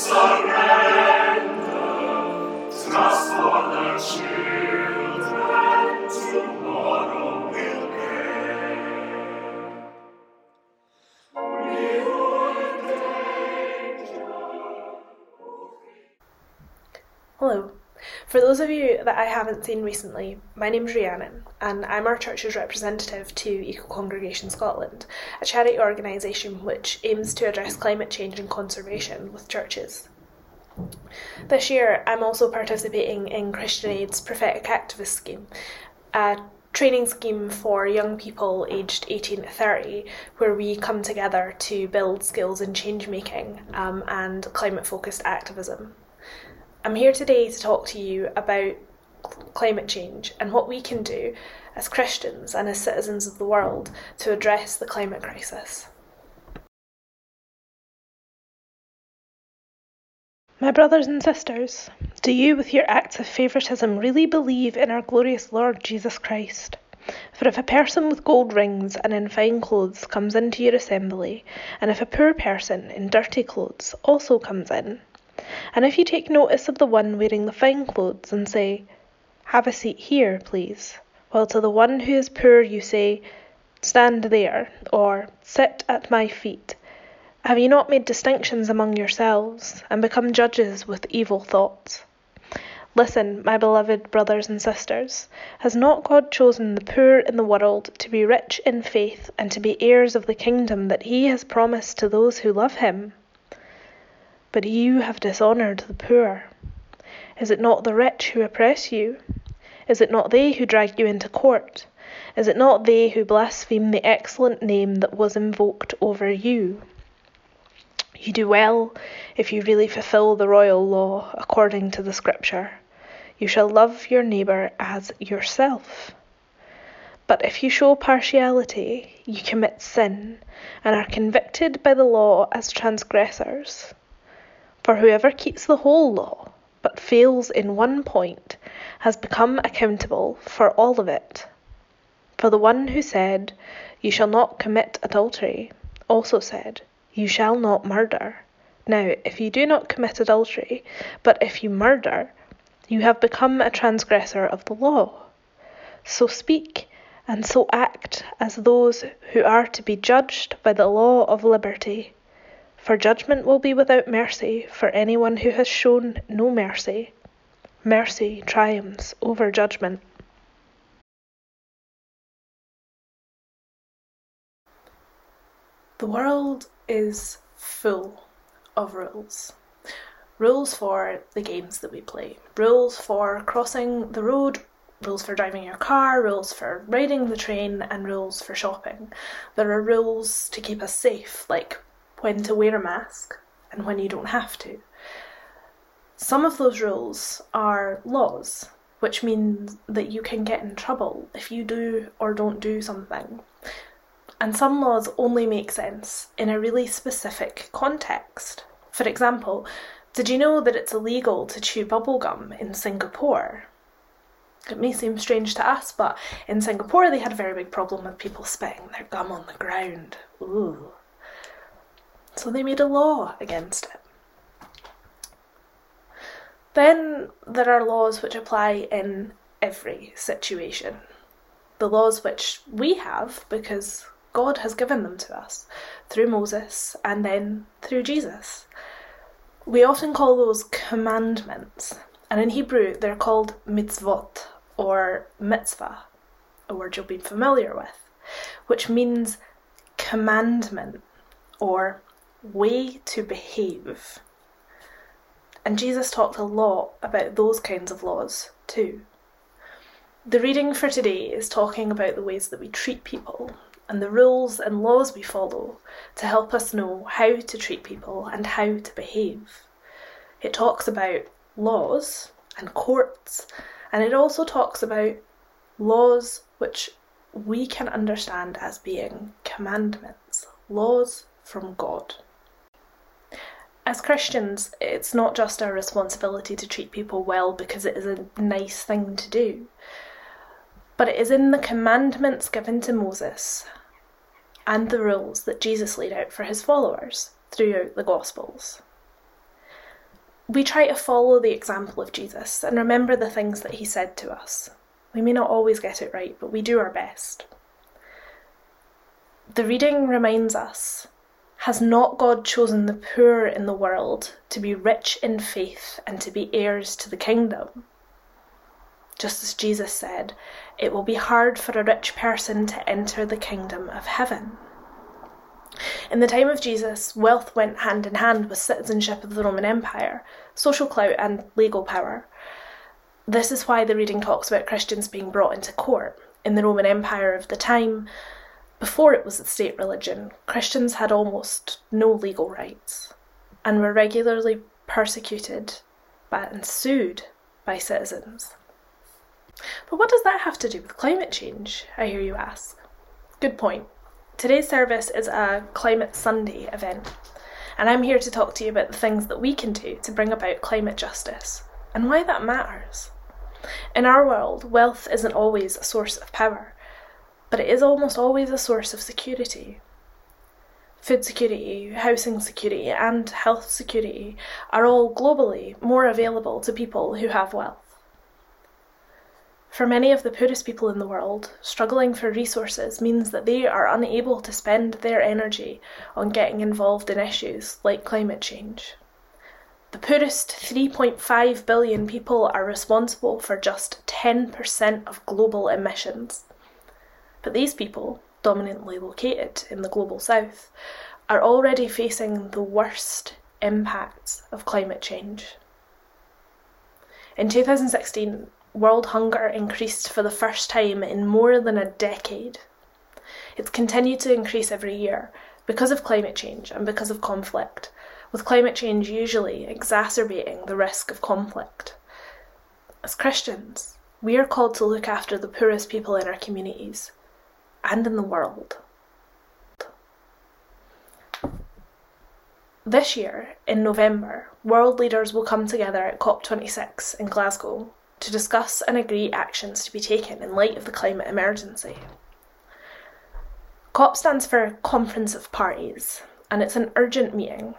Hello. Those of you that I haven't seen recently, my name's Rhiannon and I'm our church's representative to Eco Congregation Scotland, a charity organisation which aims to address climate change and conservation with churches. This year, I'm also participating in Christian Aid's Prophetic Activist Scheme, a training scheme for young people aged 18 to 30, where we come together to build skills in change making um, and climate focused activism. I'm here today to talk to you about climate change and what we can do as Christians and as citizens of the world to address the climate crisis. My brothers and sisters, do you, with your acts of favouritism, really believe in our glorious Lord Jesus Christ? For if a person with gold rings and in fine clothes comes into your assembly, and if a poor person in dirty clothes also comes in, and if you take notice of the one wearing the fine clothes, and say, Have a seat here, please, while to the one who is poor you say, Stand there, or Sit at my feet, have you not made distinctions among yourselves, and become judges with evil thoughts? Listen, my beloved brothers and sisters, has not God chosen the poor in the world to be rich in faith and to be heirs of the kingdom that he has promised to those who love him? But you have dishonoured the poor. Is it not the rich who oppress you? Is it not they who drag you into court? Is it not they who blaspheme the excellent name that was invoked over you? You do well if you really fulfil the royal law according to the scripture. You shall love your neighbour as yourself. But if you show partiality, you commit sin and are convicted by the law as transgressors. For whoever keeps the whole law, but fails in one point, has become accountable for all of it. For the one who said, You shall not commit adultery, also said, You shall not murder. Now, if you do not commit adultery, but if you murder, you have become a transgressor of the law. So speak and so act as those who are to be judged by the law of liberty for judgment will be without mercy for anyone who has shown no mercy. Mercy triumphs over judgment. The world is full of rules. Rules for the games that we play, rules for crossing the road, rules for driving your car, rules for riding the train, and rules for shopping. There are rules to keep us safe, like when to wear a mask and when you don't have to. Some of those rules are laws, which means that you can get in trouble if you do or don't do something. And some laws only make sense in a really specific context. For example, did you know that it's illegal to chew bubblegum in Singapore? It may seem strange to us, but in Singapore they had a very big problem with people spitting their gum on the ground. Ooh. So they made a law against it. Then there are laws which apply in every situation. The laws which we have because God has given them to us through Moses and then through Jesus. We often call those commandments, and in Hebrew they're called mitzvot or mitzvah, a word you'll be familiar with, which means commandment or way to behave. And Jesus talked a lot about those kinds of laws too. The reading for today is talking about the ways that we treat people and the rules and laws we follow to help us know how to treat people and how to behave. It talks about laws and courts, and it also talks about laws which we can understand as being commandments, laws from God. As Christians, it's not just our responsibility to treat people well because it is a nice thing to do, but it is in the commandments given to Moses and the rules that Jesus laid out for his followers throughout the Gospels. we try to follow the example of Jesus and remember the things that he said to us. We may not always get it right, but we do our best. The reading reminds us Has not God chosen the poor in the world to be rich in faith and to be heirs to the kingdom? Just as Jesus said, it will be hard for a rich person to enter the kingdom of heaven. In the time of Jesus, wealth went hand in hand with citizenship of the Roman Empire, social clout, and legal power. This is why the reading talks about Christians being brought into court. In the Roman Empire of the time, before it was a state religion, Christians had almost no legal rights and were regularly persecuted and sued by citizens. But what does that have to do with climate change? I hear you ask. Good point. Today's service is a Climate Sunday event, and I'm here to talk to you about the things that we can do to bring about climate justice and why that matters. In our world, wealth isn't always a source of power, but it is almost always a source of security. Food security, housing security, and health security are all globally more available to people who have wealth. For many of the poorest people in the world, struggling for resources means that they are unable to spend their energy on getting involved in issues like climate change. The poorest 3.5 billion people are responsible for just 10% of global emissions. But these people, dominantly located in the global south, are already facing the worst impacts of climate change. In 2016, world hunger increased for the first time in more than a decade. It's continued to increase every year because of climate change and because of conflict, with climate change usually exacerbating the risk of conflict. As Christians, we are called to look after the poorest people in our communities and in the world. This year, in November, world leaders will come together at COP26 in Glasgow to discuss and agree actions to be taken in light of the climate emergency. COP stands for Conference of Parties, and it's an urgent meeting.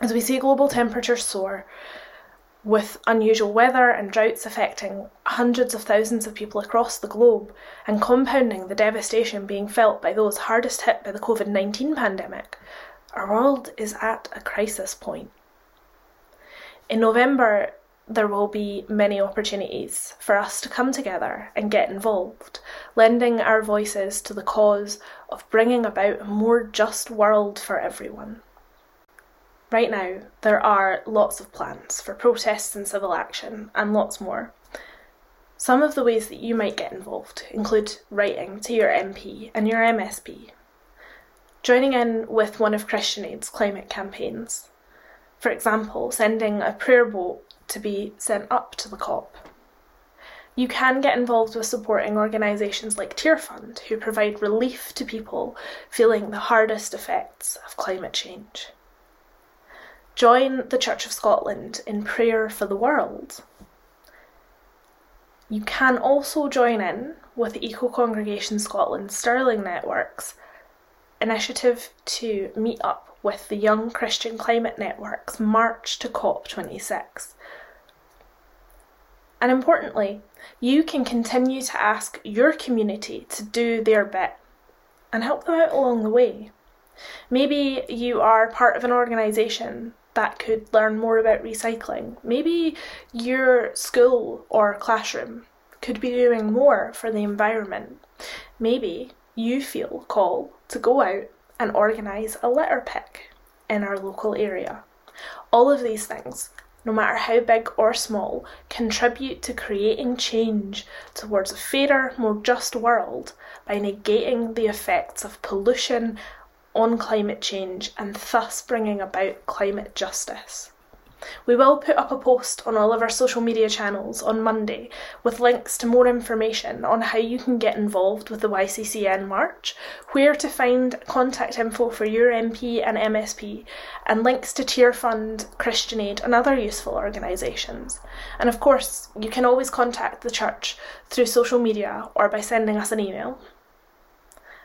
As we see global temperatures soar, with unusual weather and droughts affecting hundreds of thousands of people across the globe and compounding the devastation being felt by those hardest hit by the COVID 19 pandemic, our world is at a crisis point. In November, there will be many opportunities for us to come together and get involved, lending our voices to the cause of bringing about a more just world for everyone. Right now, there are lots of plans for protests and civil action, and lots more. Some of the ways that you might get involved include writing to your MP and your MSP, joining in with one of Christian Aid's climate campaigns. For example, sending a prayer boat to be sent up to the COP. You can get involved with supporting organisations like Tearfund, who provide relief to people feeling the hardest effects of climate change. Join the Church of Scotland in prayer for the world. You can also join in with the Eco Congregation Scotland Stirling Network's initiative to meet up with the Young Christian Climate Network's March to COP26. And importantly, you can continue to ask your community to do their bit and help them out along the way. Maybe you are part of an organisation that could learn more about recycling. Maybe your school or classroom could be doing more for the environment. Maybe you feel called to go out and organise a litter pick in our local area. All of these things no matter how big or small, contribute to creating change towards a fairer, more just world by negating the effects of pollution on climate change and thus bringing about climate justice. We will put up a post on all of our social media channels on Monday with links to more information on how you can get involved with the YCCN March, where to find contact info for your MP and MSP, and links to Tearfund, Christian Aid, and other useful organisations. And of course, you can always contact the church through social media or by sending us an email.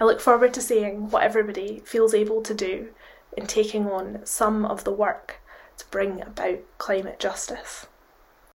I look forward to seeing what everybody feels able to do in taking on some of the work to bring about climate justice.